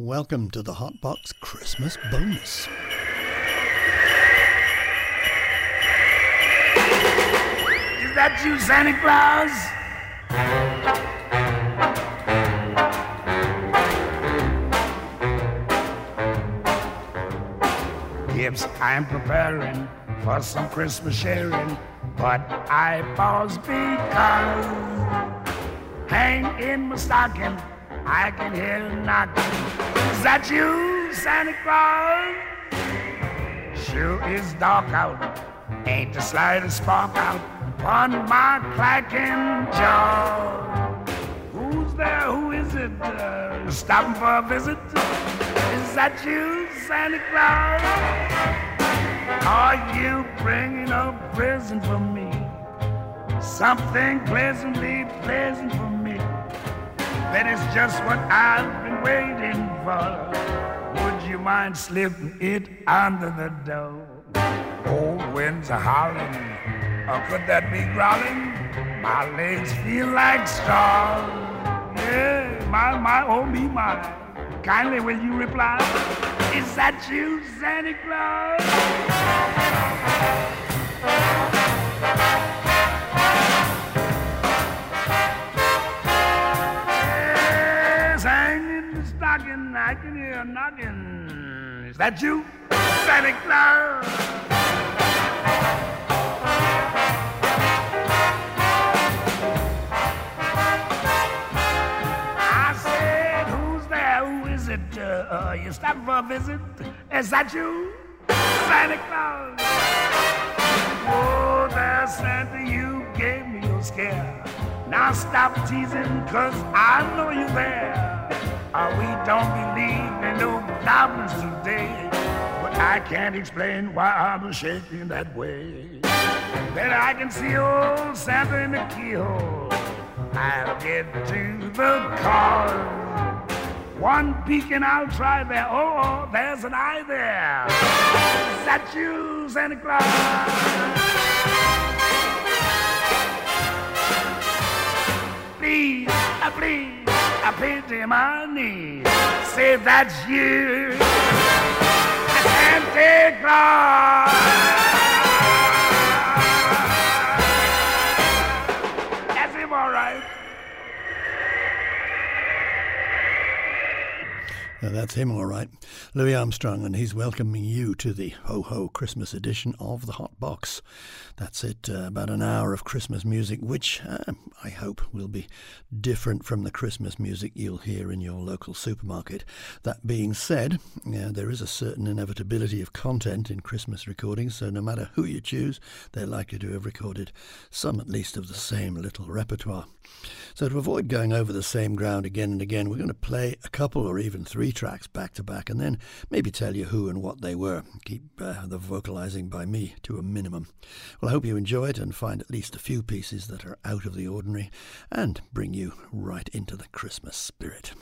Welcome to the Hotbox Christmas bonus. Is that you, Santa Claus? Yes, I'm preparing for some Christmas sharing, but I pause because hang in my stocking, I can hear knocking. Is that you, Santa Claus? Sure is dark out, ain't the slightest spark out upon my clacking jaw. Who's there? Who is it? Uh, stopping for a visit? Is that you, Santa Claus? Are you bringing a present for me? Something pleasantly pleasant for me. That is just what I've waiting for. Would you mind slipping it under the door? Cold winds are howling, or could that be growling? My legs feel like straw. Yeah, my, my, oh me, my. Kindly will you reply? Is that you, Santa Claus? I can hear a knocking. Is that you, Santa Claus? I said, who's there? Who is it? Uh, uh, you stopping for a visit? Is that you, Santa Claus? Oh, there, Santa, you gave me a scare. Now stop teasing, cause I know you're there. Uh, we don't believe in no goblins today. But I can't explain why I'm shaking that way. Then I can see old Santa in the keyhole. I'll get to the car. One peek and I'll try there. Oh, oh, there's an eye there. Is that you, Santa Claus? Please, uh, please, I pity my knees. Say that's you, Santa Claus. Now that's him, all right. Louis Armstrong, and he's welcoming you to the Ho Ho Christmas edition of the Hot Box. That's it, uh, about an hour of Christmas music, which uh, I hope will be different from the Christmas music you'll hear in your local supermarket. That being said, there is a certain inevitability of content in Christmas recordings, so no matter who you choose, they're likely to have recorded some at least of the same little repertoire. So, to avoid going over the same ground again and again, we're going to play a couple or even three tracks back to back and then maybe tell you who and what they were. Keep uh, the vocalizing by me to a minimum. Well, I hope you enjoy it and find at least a few pieces that are out of the ordinary and bring you right into the Christmas spirit.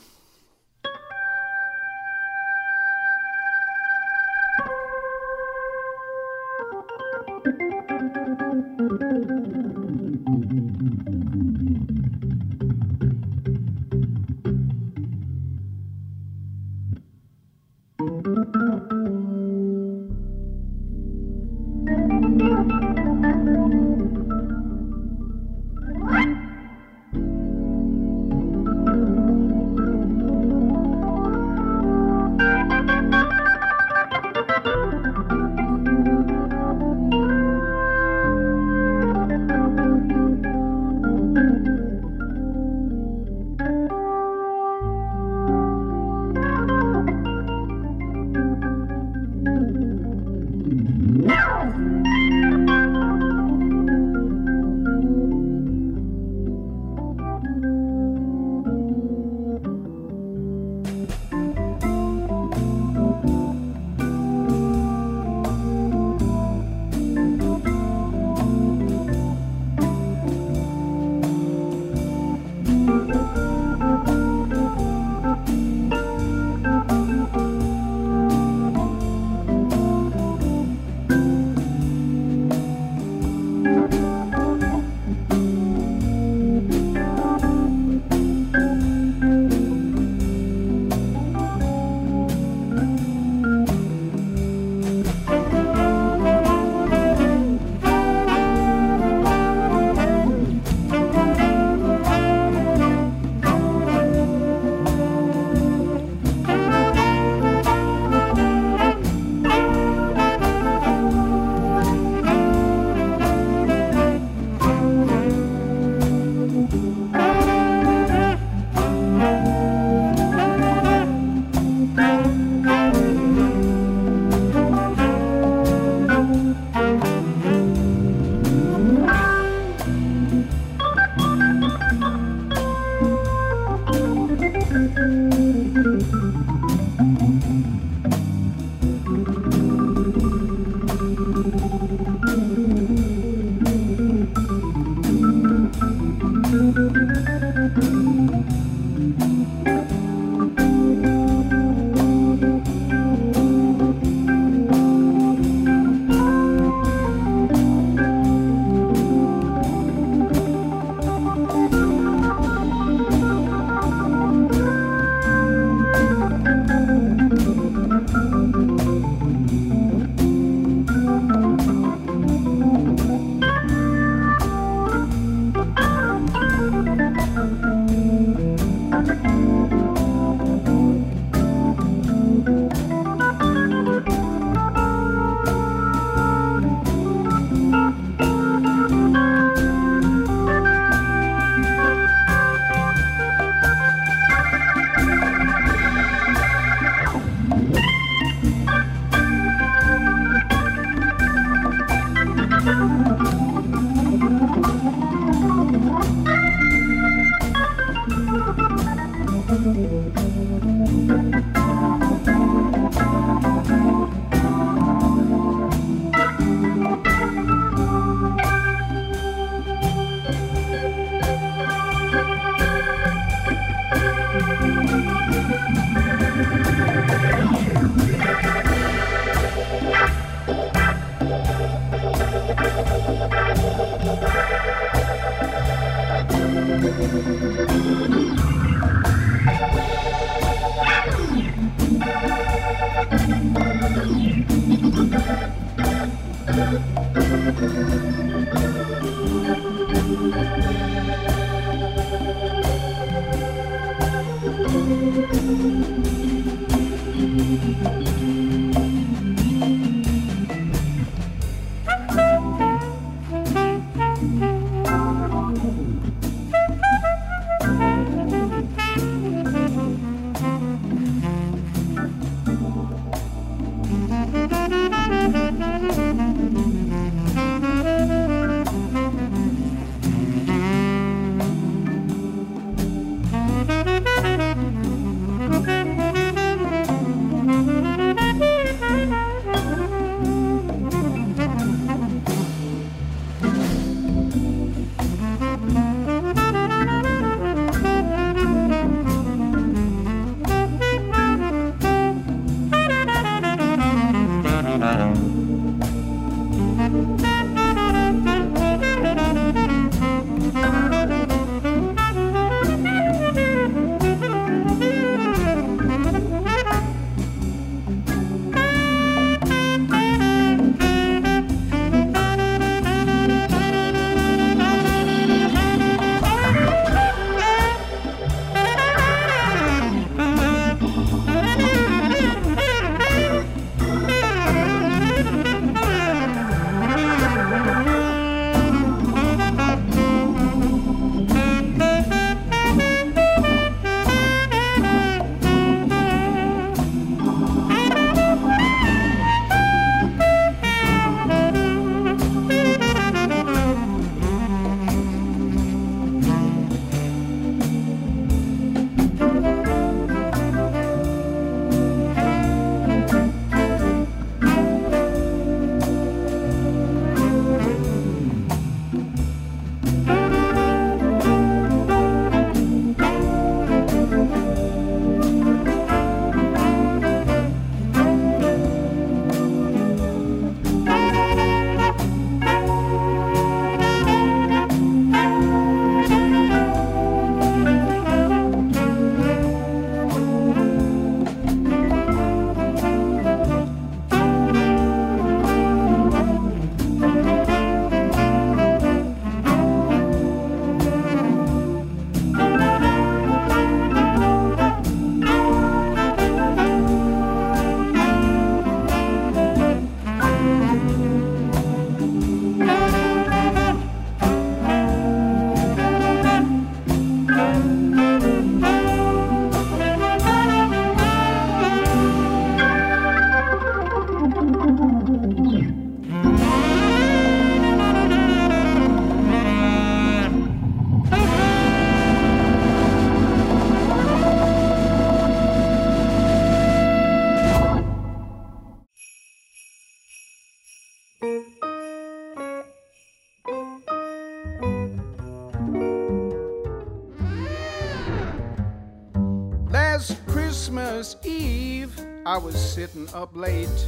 I was sitting up late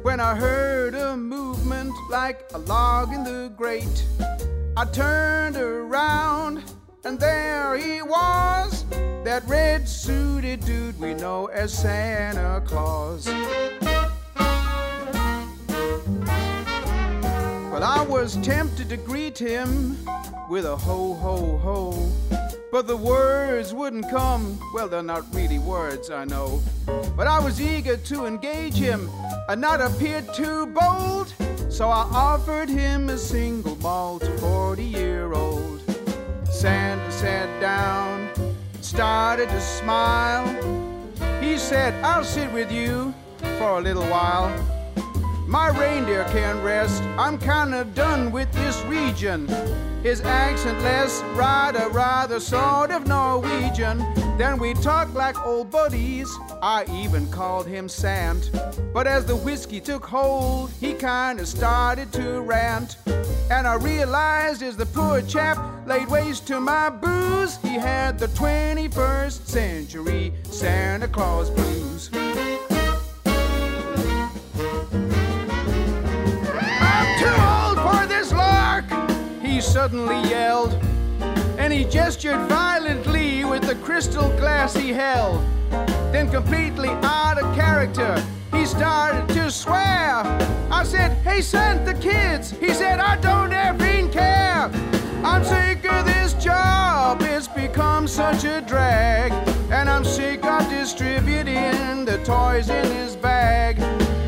when I heard a movement like a log in the grate. I turned around and there he was, that red suited dude we know as Santa Claus. Well, I was tempted to greet him with a ho ho ho. But the words wouldn't come. Well, they're not really words, I know. But I was eager to engage him and not appear too bold. So I offered him a single malt 40 year old. Santa sat down, started to smile. He said, I'll sit with you for a little while. My reindeer can't rest. I'm kinda done with this region. His accent less, rather, rather sort of Norwegian. Then we talked like old buddies. I even called him Sant. But as the whiskey took hold, he kinda started to rant. And I realized as the poor chap laid waste to my booze, he had the 21st century Santa Claus blues. Suddenly yelled, and he gestured violently with the crystal glass he held. Then, completely out of character, he started to swear. I said, Hey, send the kids. He said, I don't effing care. I'm sick of this job, it's become such a drag. And I'm sick of distributing the toys in his bag.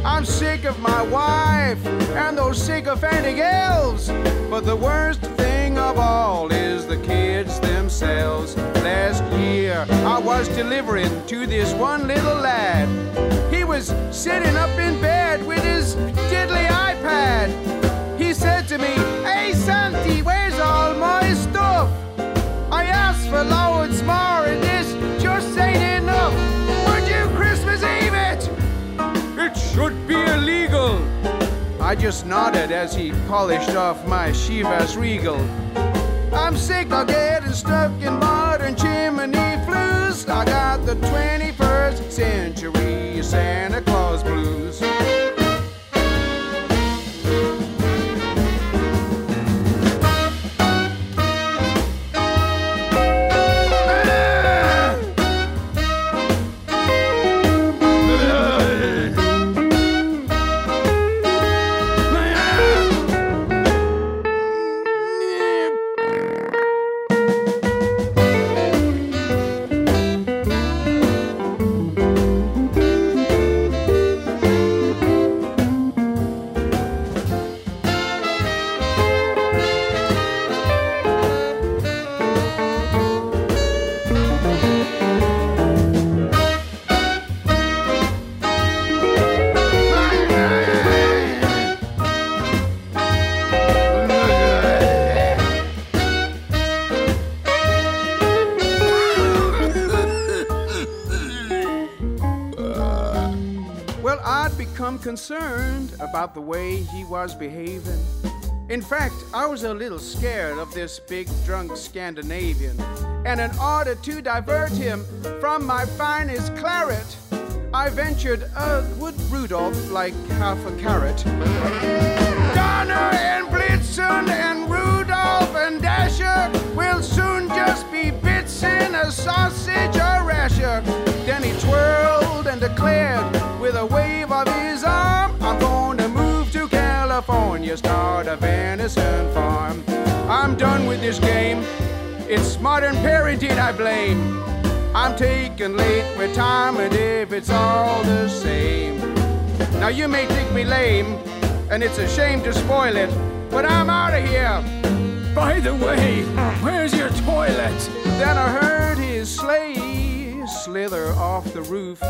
I'm sick of my wife and those sycophantic elves. But the worst thing of all is the kids themselves. Last year, I was delivering to this one little lad. He was sitting up in bed with his diddly iPad. He said to me, Hey, Santi, where's all my stuff? I asked for loads more, illegal. I just nodded as he polished off my Chivas Regal. I'm sick of getting stuck in modern chimney flues. I got the 21st century about the way he was behaving. In fact, I was a little scared of this big drunk Scandinavian, and in order to divert him from my finest claret, I ventured a would Rudolph like half a carrot. Donner and Blitzen and Rudolph and Dasher will soon just be bits in a sausage or rasher. Then he twirled and declared California, start a venison farm. I'm done with this game. It's modern parenting I blame. I'm taking late retirement if it's all the same. Now you may think me lame, and it's a shame to spoil it, but I'm out of here. By the way, where's your toilet? Then I heard his sleigh slither off the roof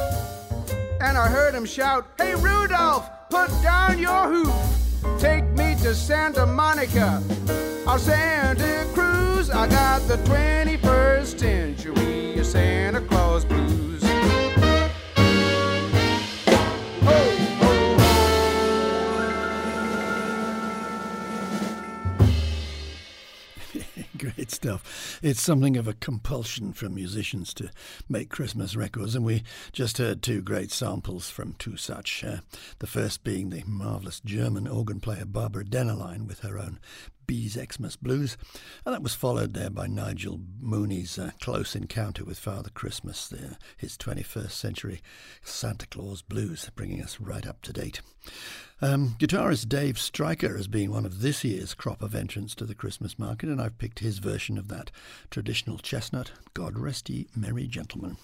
and I heard him shout, Hey Rudolph, put down your hoof. Take me to Santa Monica. I'll Santa Cruz. I got the 21st century Santa Claus blues. Great stuff. It's something of a compulsion for musicians to make Christmas records, and we just heard two great samples from two such. Uh, the first being the marvellous German organ player Barbara Dennerlein with her own B's Xmas Blues, and that was followed there by Nigel Mooney's uh, close encounter with Father Christmas, the, his 21st century Santa Claus blues, bringing us right up to date. Um, guitarist Dave Stryker has been one of this year's crop of entrants to the Christmas market, and I've picked his version of that traditional chestnut, God Rest Ye Merry Gentlemen.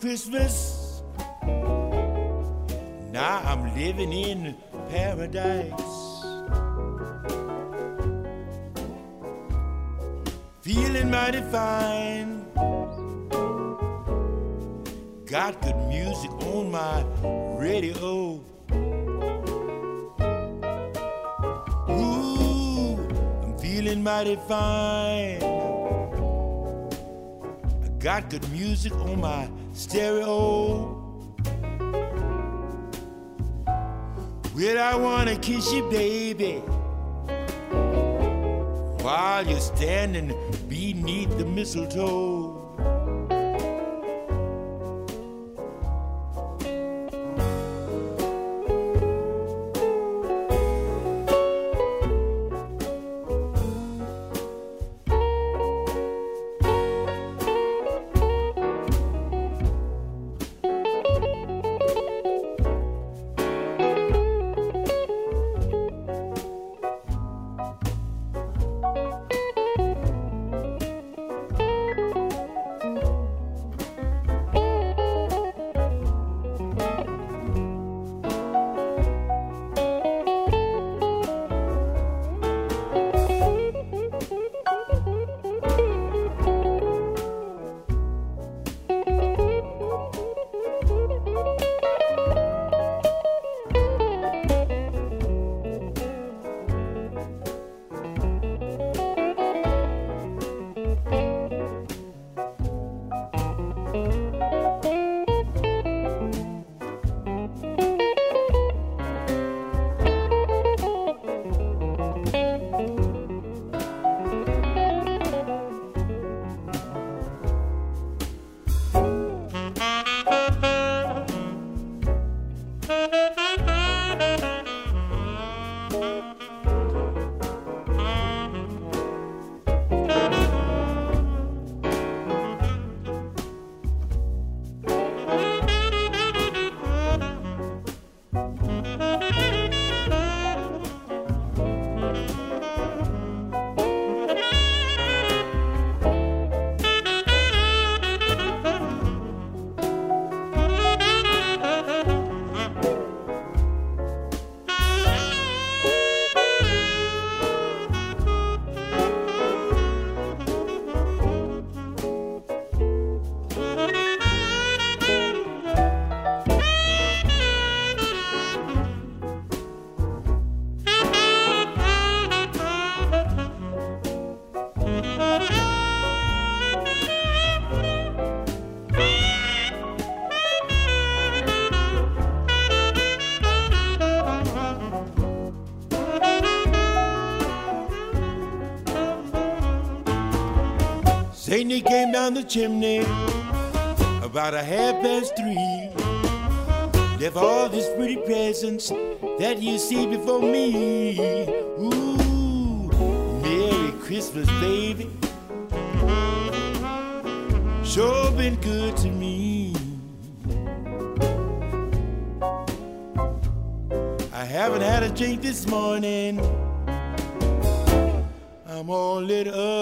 Christmas. Now I'm living in paradise. Feeling mighty fine. Got good music on my radio. Ooh, I'm feeling mighty fine. I got good music on my stereo. Well, I wanna kiss you, baby, while you're standing beneath the mistletoe. Chimney about a half past three. Left all these pretty presents that you see before me. Ooh, Merry Christmas, baby. Sure been good to me. I haven't had a drink this morning. I'm all lit up.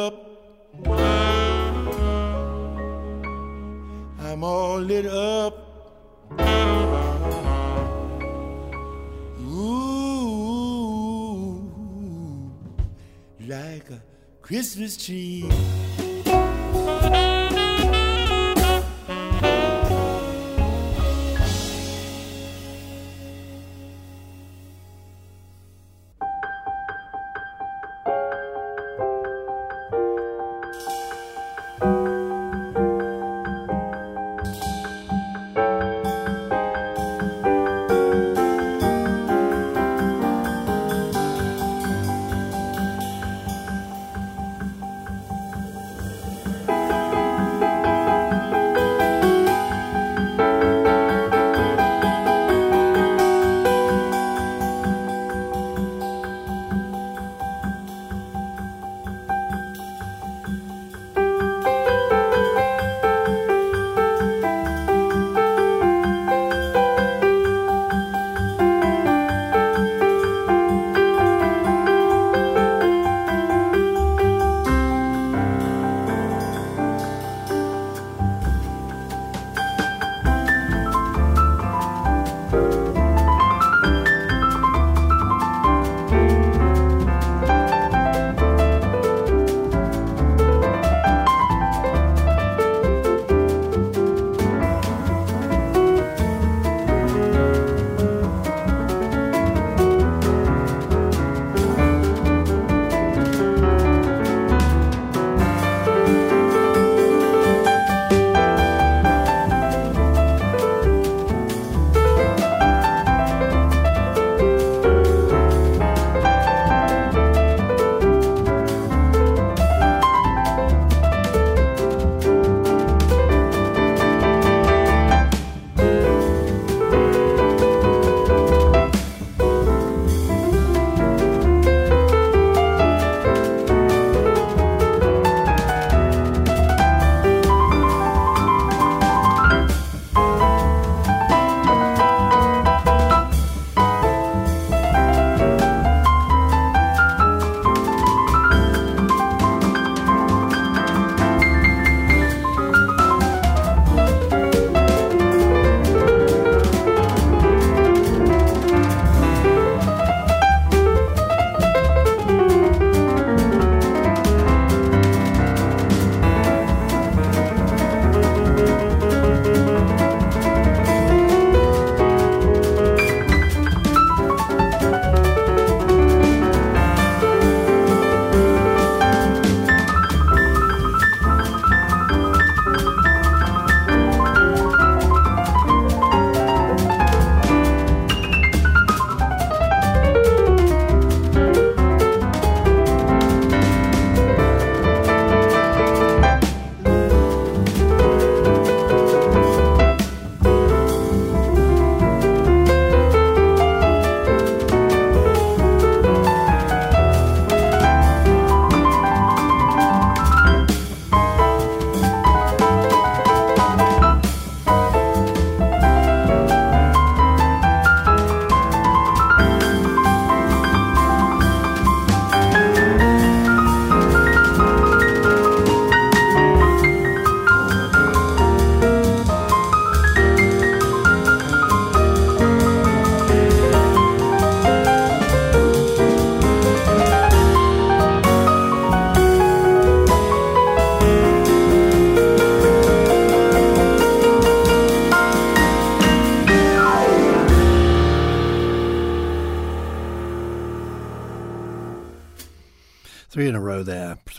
Christmas tree.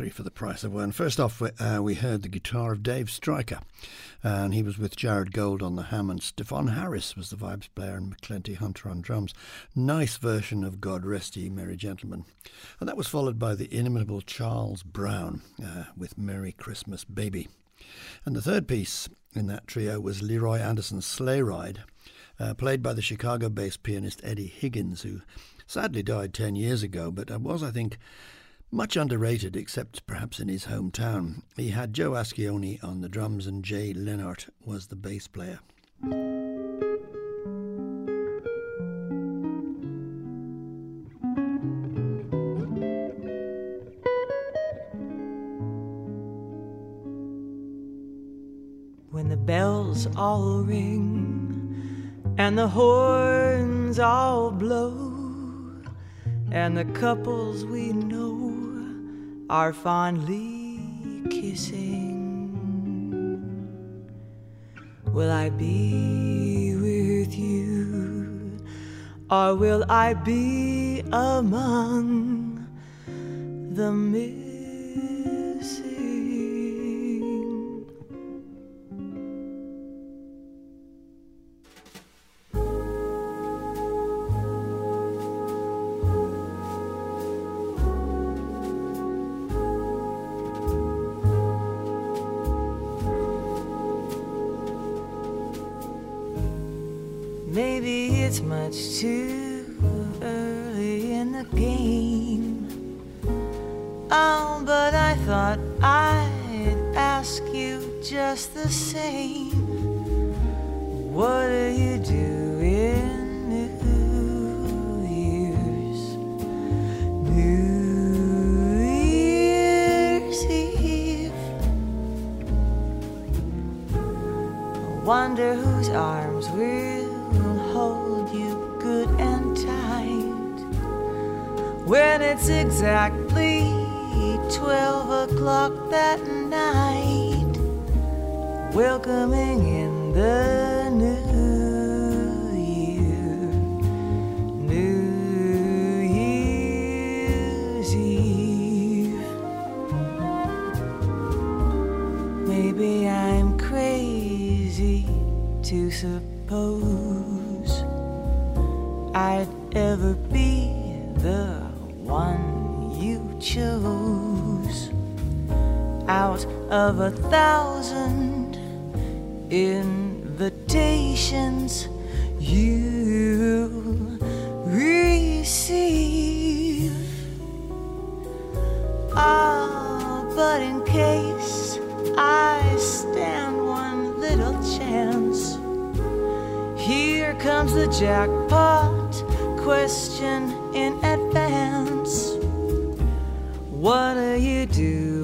For the price of one. First off, uh, we heard the guitar of Dave Stryker, and he was with Jared Gold on the Hammond. Stefon Harris was the vibes player, and McClenty Hunter on drums. Nice version of God Rest Ye Merry Gentlemen. And that was followed by the inimitable Charles Brown uh, with Merry Christmas Baby. And the third piece in that trio was Leroy Anderson's Sleigh Ride, uh, played by the Chicago based pianist Eddie Higgins, who sadly died 10 years ago, but was, I think, much underrated, except perhaps in his hometown. He had Joe Ascione on the drums and Jay Leonhart was the bass player. When the bells all ring and the horns all blow and the couples we know are fondly kissing. Will I be with you, or will I be among the missing? It's much too early in the game. Oh, but I thought I'd ask you just the same. What are you doing New Year's? New Year's Eve. I wonder whose arms will when it's exactly 12 o'clock that night, welcoming in the new year, New Year's Eve. Maybe I'm crazy to suppose. I'd ever of a thousand invitations you receive. Ah, but in case I stand one little chance, here comes the jackpot question in advance. What are you doing?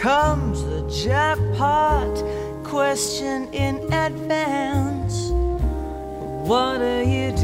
comes the jackpot question in advance. What are you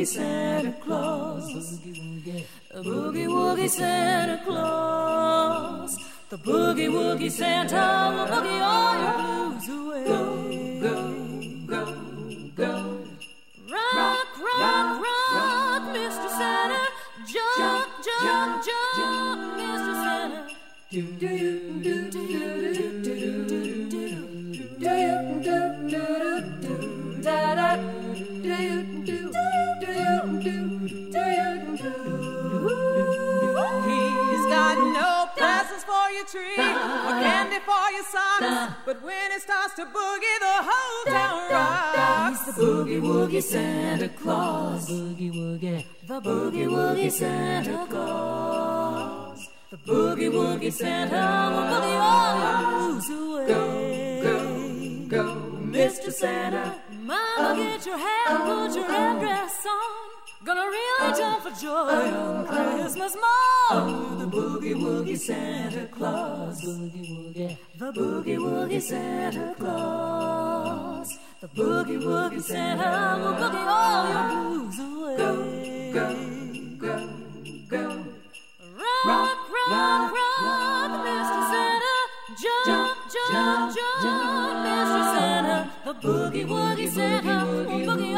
woogie Santa Claus. The boogie woogie Santa Claus. The boogie woogie Santa will boogie all your blues away. Go, go, go, go. Rock, rock, rock, Mr. Santa. Jump, jump, jump, Mr. Santa. Do, Do, do, do, do, do, do. Your tree or candy for your socks, but when it starts to boogie, the whole town rocks. He's the boogie woogie Santa Claus. Boogie woogie. The boogie woogie Santa Claus. The boogie woogie Santa will boogie all your blues away. Go, go, go, Mr. Santa. Mama, um, get your hat and put your um, headdress on. Gonna really jump for joy on Christmas morn. The boogie woogie Santa Claus. Boogie woogie. The boogie woogie Santa Claus. The boogie woogie Santa will boogie all your blues away. Go, go, go, go. Rock, rock, rock, Mr. Santa. Jump, jump, jump, Mr. Santa. The boogie woogie Santa will boogie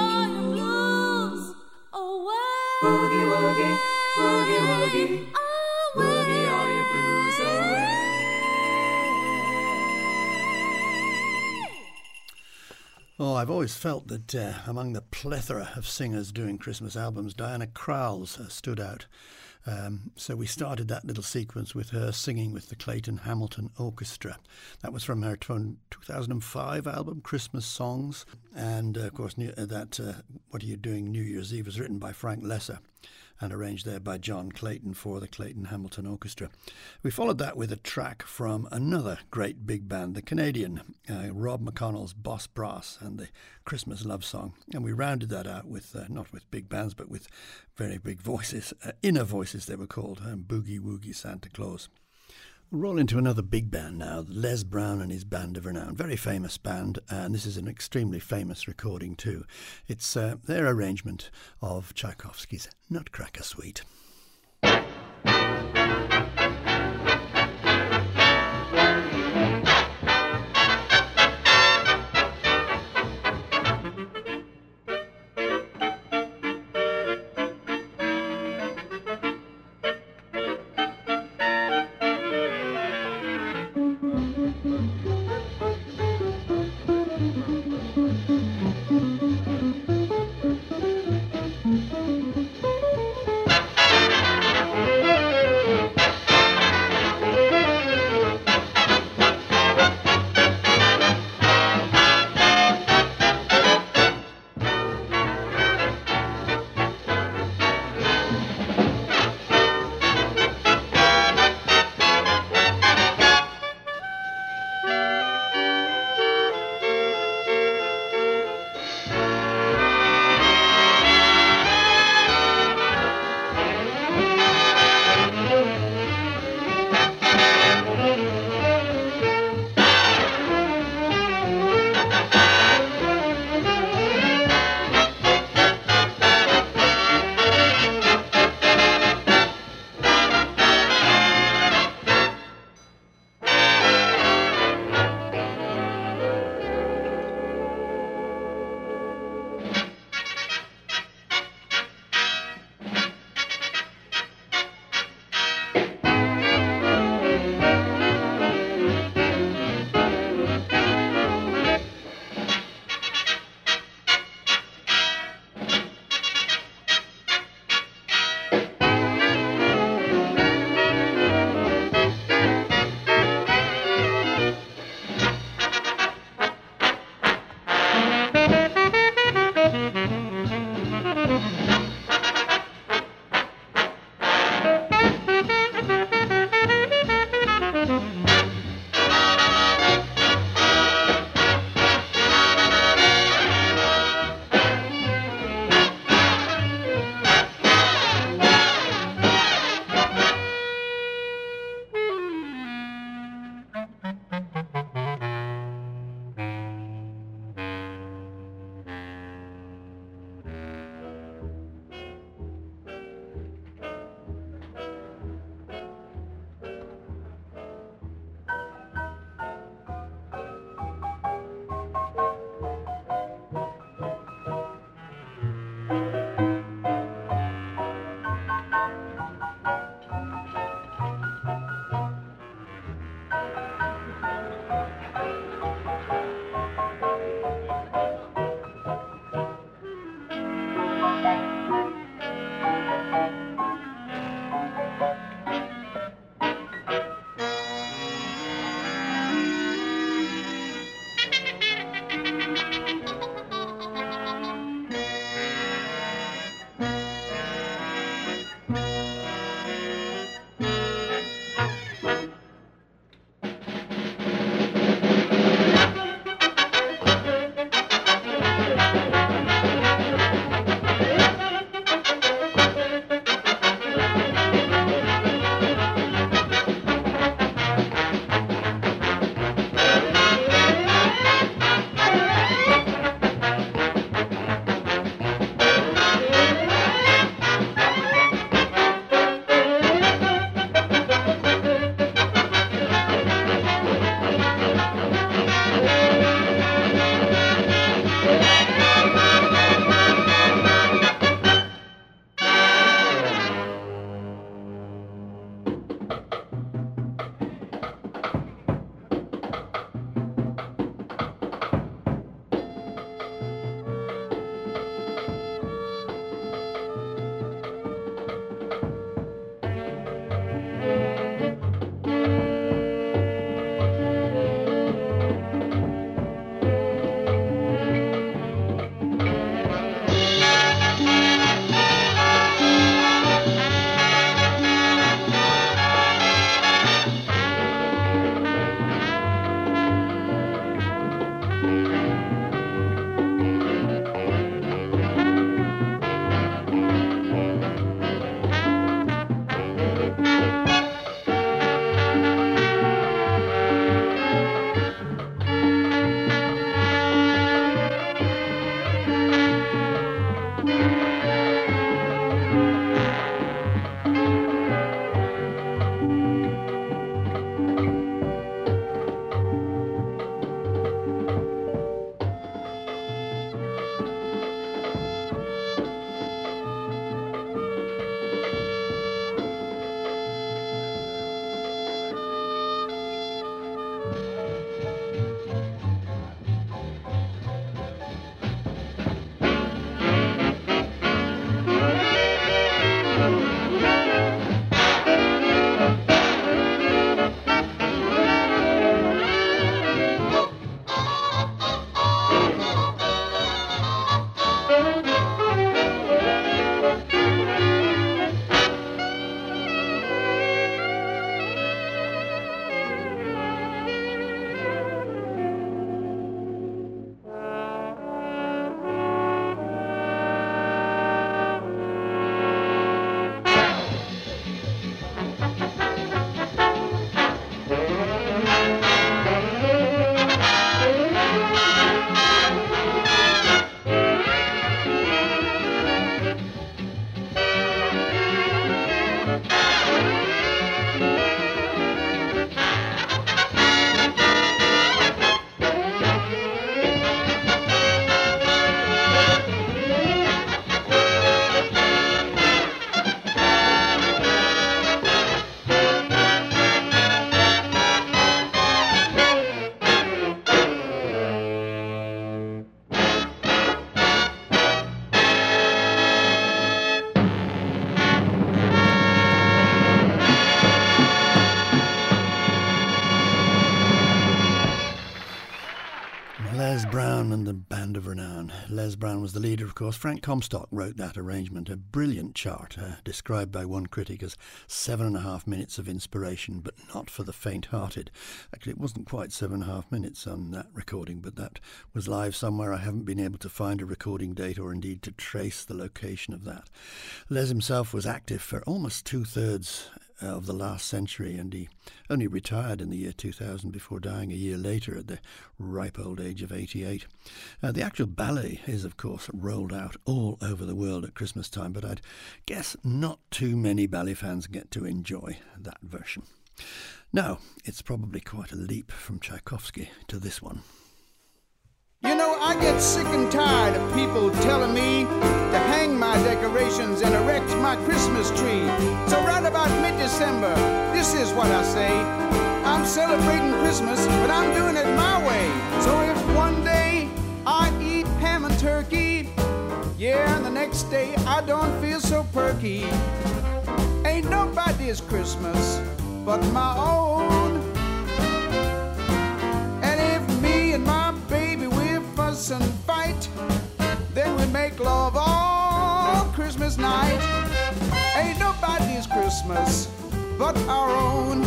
Boogie woogie, boogie woogie. Boogie all your blues away. Oh, I've always felt that uh, among the plethora of singers doing Christmas albums, Diana Krall's uh, stood out. Um, so we started that little sequence with her singing with the Clayton Hamilton Orchestra. That was from her 2005 album, Christmas Songs. And uh, of course, uh, that uh, What Are You Doing New Year's Eve was written by Frank Loesser and arranged there by John Clayton for the Clayton Hamilton Orchestra. We followed that with a track from another great big band, the Canadian uh, Rob McConnell's Boss Brass and the Christmas Love Song. And we rounded that out with, uh, not with big bands, but with very big voices, uh, inner voices they were called, um, Boogie Woogie Santa Claus. Roll into another big band now, Les Brown and his Band of Renown. Very famous band, and this is an extremely famous recording too. It's uh, their arrangement of Tchaikovsky's Nutcracker Suite. Band of renown. Les Brown was the leader, of course. Frank Comstock wrote that arrangement, a brilliant chart, uh, described by one critic as seven and a half minutes of inspiration, but not for the faint hearted. Actually, it wasn't quite seven and a half minutes on that recording, but that was live somewhere. I haven't been able to find a recording date or indeed to trace the location of that. Les himself was active for almost two thirds of the last century, and he only retired in the year 2000 before dying a year later at the ripe old age of 88. Uh, the actual ballet is, of course, rolled out all over the world at Christmas time, but I'd guess not too many ballet fans get to enjoy that version. Now, it's probably quite a leap from Tchaikovsky to this one. You know, I get sick and tired of people telling me to hang my decorations and erect my Christmas tree. So, right about mid December, this is what I say I'm celebrating Christmas, but I'm doing it my way. So, if one day I eat ham and turkey, yeah, and the next day I don't feel so perky, ain't nobody's Christmas but my own. And if me and my fuss and fight, then we make love all Christmas night. Ain't nobody's Christmas but our own.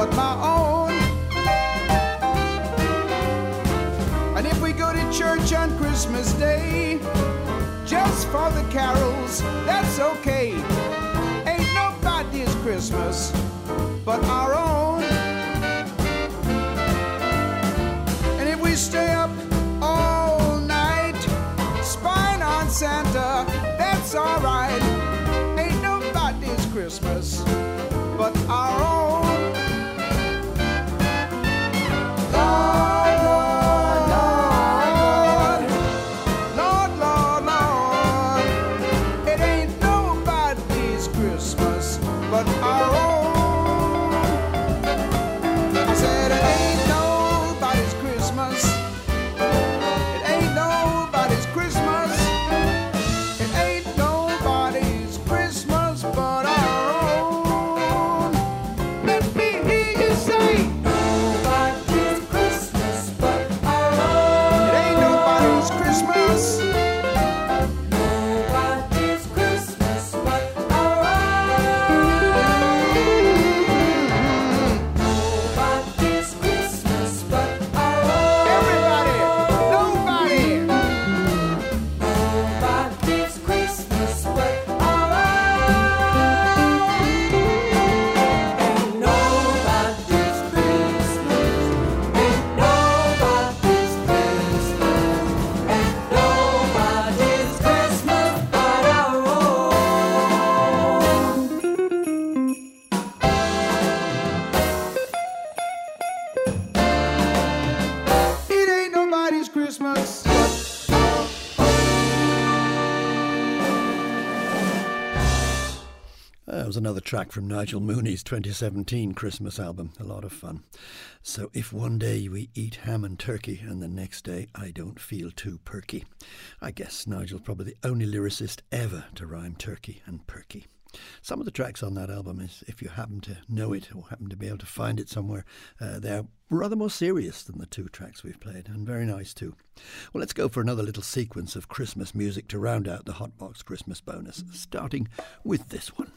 But my own. And if we go to church on Christmas Day just for the carols, that's okay. Ain't nobody's Christmas but our own. And if we stay up all night, spying on Santa, that's alright. Ain't nobody's Christmas but our was another track from Nigel Mooney's 2017 Christmas album. A lot of fun. So, if one day we eat ham and turkey and the next day I don't feel too perky, I guess Nigel's probably the only lyricist ever to rhyme turkey and perky. Some of the tracks on that album is, if you happen to know it or happen to be able to find it somewhere, uh, they're rather more serious than the two tracks we've played, and very nice too. Well, let's go for another little sequence of Christmas music to round out the Hotbox Christmas bonus, starting with this one.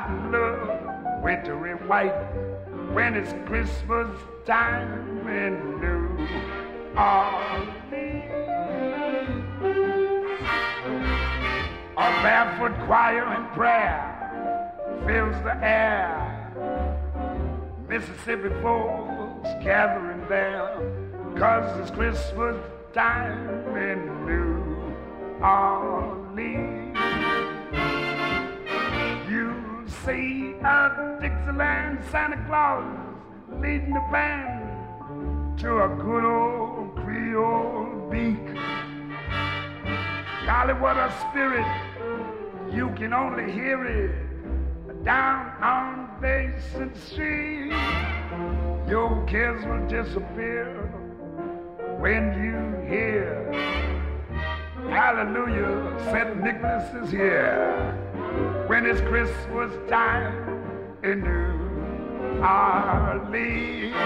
Cotton love, wintry white. When it's Christmas time in New Orleans. A barefoot choir and prayer fills the air. Mississippi folks gathering there, cause it's Christmas time in New Orleans. See a Dixieland Santa Claus leading the band to a good old Creole beat. Golly, what a spirit! You can only hear it down on Basin Street. Your cares will disappear when you hear Hallelujah, St. Nicholas is here. When it's Christmas time in New Orleans.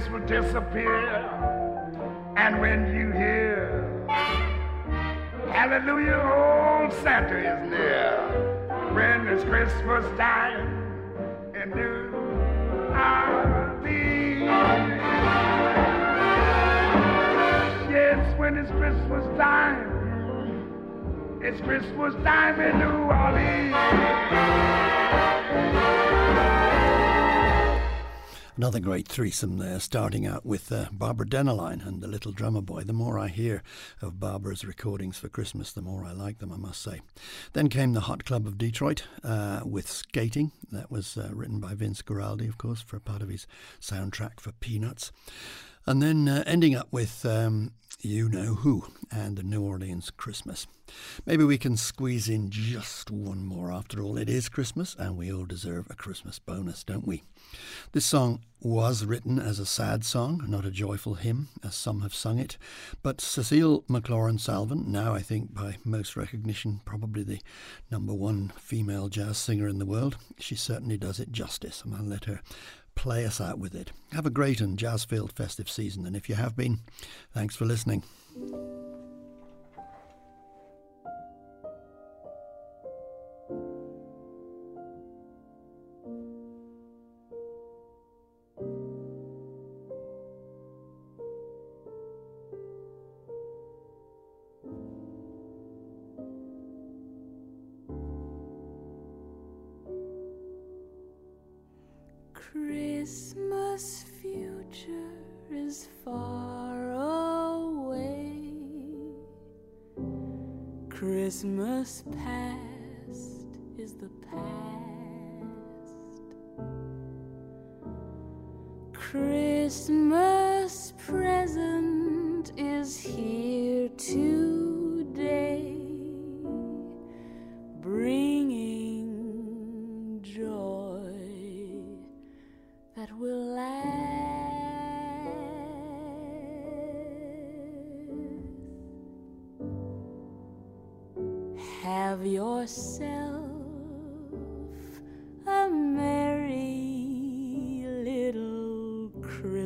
Kiss will disappear. And when you hear Hallelujah, old Santa is near. When it's Christmas time in New. Yes, when it's Christmas time. It's Christmas time in New Orleans. Another great threesome there, starting out with uh, Barbara Dennerlein and the Little Drummer Boy. The more I hear of Barbara's recordings for Christmas, the more I like them, I must say. Then came the Hot Club of Detroit uh, with Skating. That was uh, written by Vince Guaraldi, of course, for a part of his soundtrack for Peanuts. And then uh, ending up with um, You Know Who and the New Orleans Christmas. Maybe we can squeeze in just one more. After all, it is Christmas and we all deserve a Christmas bonus, don't we? This song was written as a sad song, not a joyful hymn, as some have sung it. But Cecile McLorin Salvant, now I think by most recognition, probably the number one female jazz singer in the world, she certainly does it justice, and I'll let her play us out with it. Have a great and jazz filled festive season, and if you have been, thanks for listening.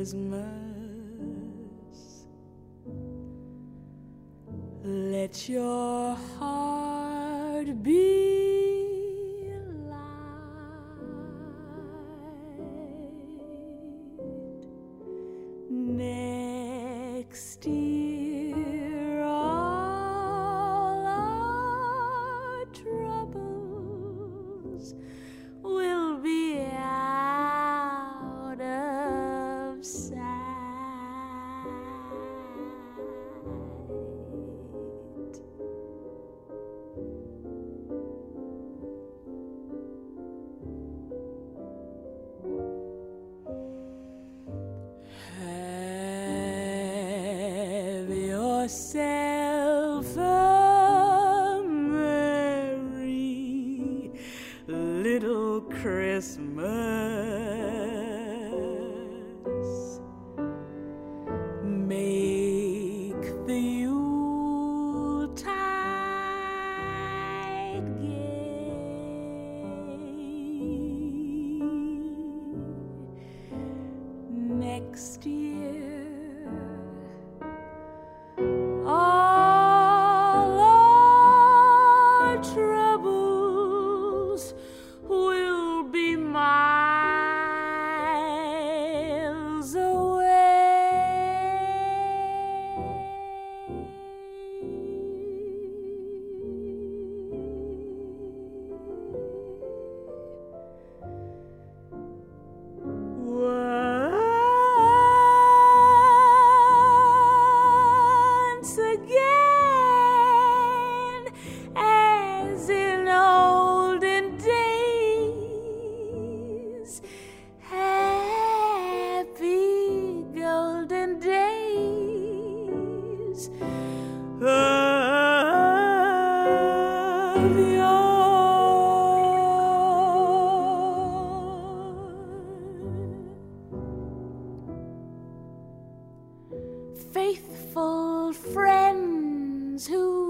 Christmas. Let your heart be Faithful friends who